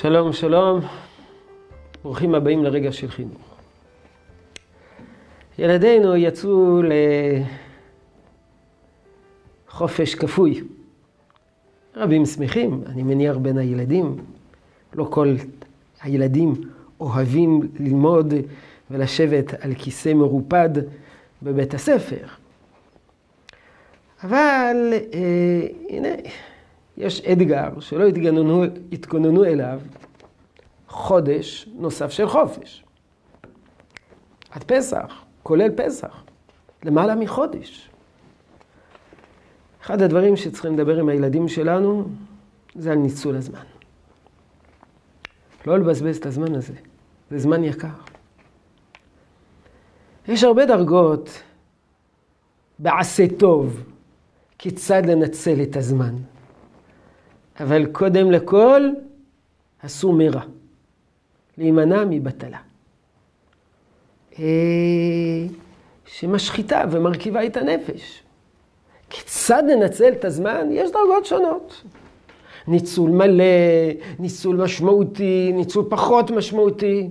שלום, שלום. ברוכים הבאים לרגע של חינוך. ילדינו יצאו לחופש כפוי. רבים שמחים, אני מניח בין הילדים. לא כל הילדים אוהבים ללמוד ולשבת על כיסא מרופד בבית הספר. אבל אה, הנה, יש אתגר שלא התגוננו, התכוננו אליו חודש נוסף של חופש. עד פסח, כולל פסח, למעלה מחודש. אחד הדברים שצריכים לדבר עם הילדים שלנו זה על ניצול הזמן. לא לבזבז את הזמן הזה, זה זמן יקר. יש הרבה דרגות בעשה טוב, כיצד לנצל את הזמן. אבל קודם לכל, אסור מרע, להימנע מבטלה. אה, שמשחיתה ומרכיבה את הנפש. כיצד לנצל את הזמן? יש דרגות שונות. ניצול מלא, ניצול משמעותי, ניצול פחות משמעותי,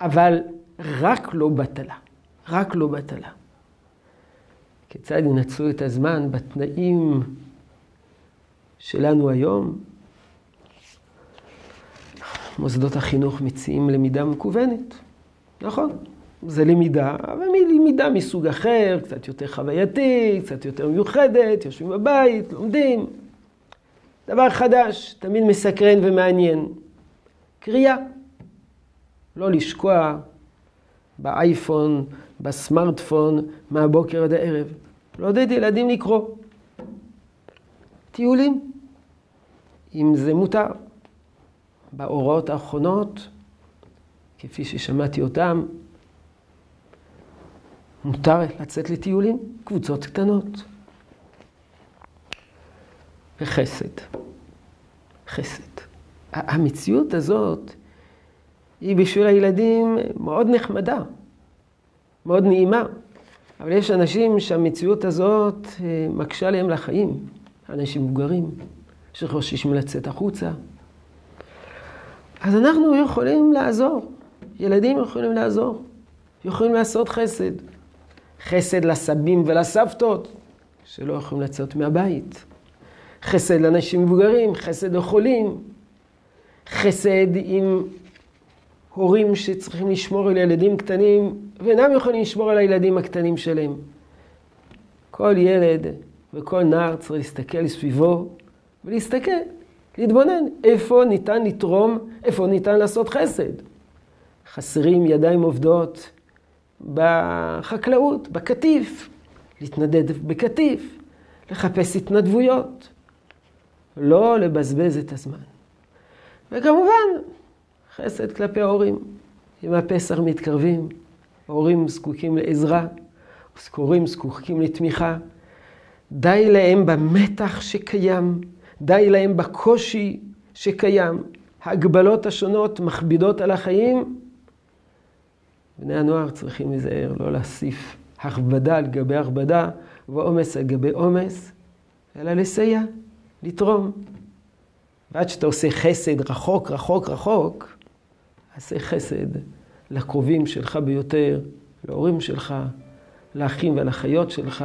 אבל רק לא בטלה. רק לא בטלה. כיצד ינצלו את הזמן בתנאים שלנו היום? מוסדות החינוך מציעים למידה מקוונת, נכון, זה למידה, אבל למידה מסוג אחר, קצת יותר חווייתי, קצת יותר מיוחדת, יושבים בבית, לומדים. דבר חדש, תמיד מסקרן ומעניין. קריאה. לא לשקוע באייפון, בסמארטפון, מהבוקר עד הערב. לעודד ילדים לקרוא. טיולים, אם זה מותר. בהוראות האחרונות, כפי ששמעתי אותם, מותר לצאת לטיולים, קבוצות קטנות. וחסד. חסד. המציאות הזאת היא בשביל הילדים מאוד נחמדה, מאוד נעימה. אבל יש אנשים שהמציאות הזאת אה, מקשה עליהם לחיים. אנשים מבוגרים שחוששים לצאת החוצה. אז אנחנו יכולים לעזור. ילדים יכולים לעזור. יכולים לעשות חסד. חסד לסבים ולסבתות שלא יכולים לצאת מהבית. חסד לאנשים מבוגרים, חסד לחולים. חסד עם הורים שצריכים לשמור על ילדים קטנים ואינם יכולים לשמור על הילדים הקטנים שלהם. כל ילד וכל נער צריך להסתכל סביבו ולהסתכל, להתבונן איפה ניתן לתרום, איפה ניתן לעשות חסד. חסרים ידיים עובדות בחקלאות, בקטיף, להתנדד בקטיף, לחפש התנדבויות, לא לבזבז את הזמן. וכמובן, חסד כלפי ההורים. אם הפסח מתקרבים, ההורים זקוקים לעזרה, הורים זקוקים לתמיכה. די להם במתח שקיים, די להם בקושי שקיים. ההגבלות השונות מכבידות על החיים. בני הנוער צריכים להיזהר, לא להוסיף הכבדה על גבי הכבדה ועומס על גבי עומס, אלא לסייע, לתרום. ועד שאתה עושה חסד רחוק, רחוק, רחוק, עשה חסד לקרובים שלך ביותר, להורים שלך, לאחים ולאחיות שלך.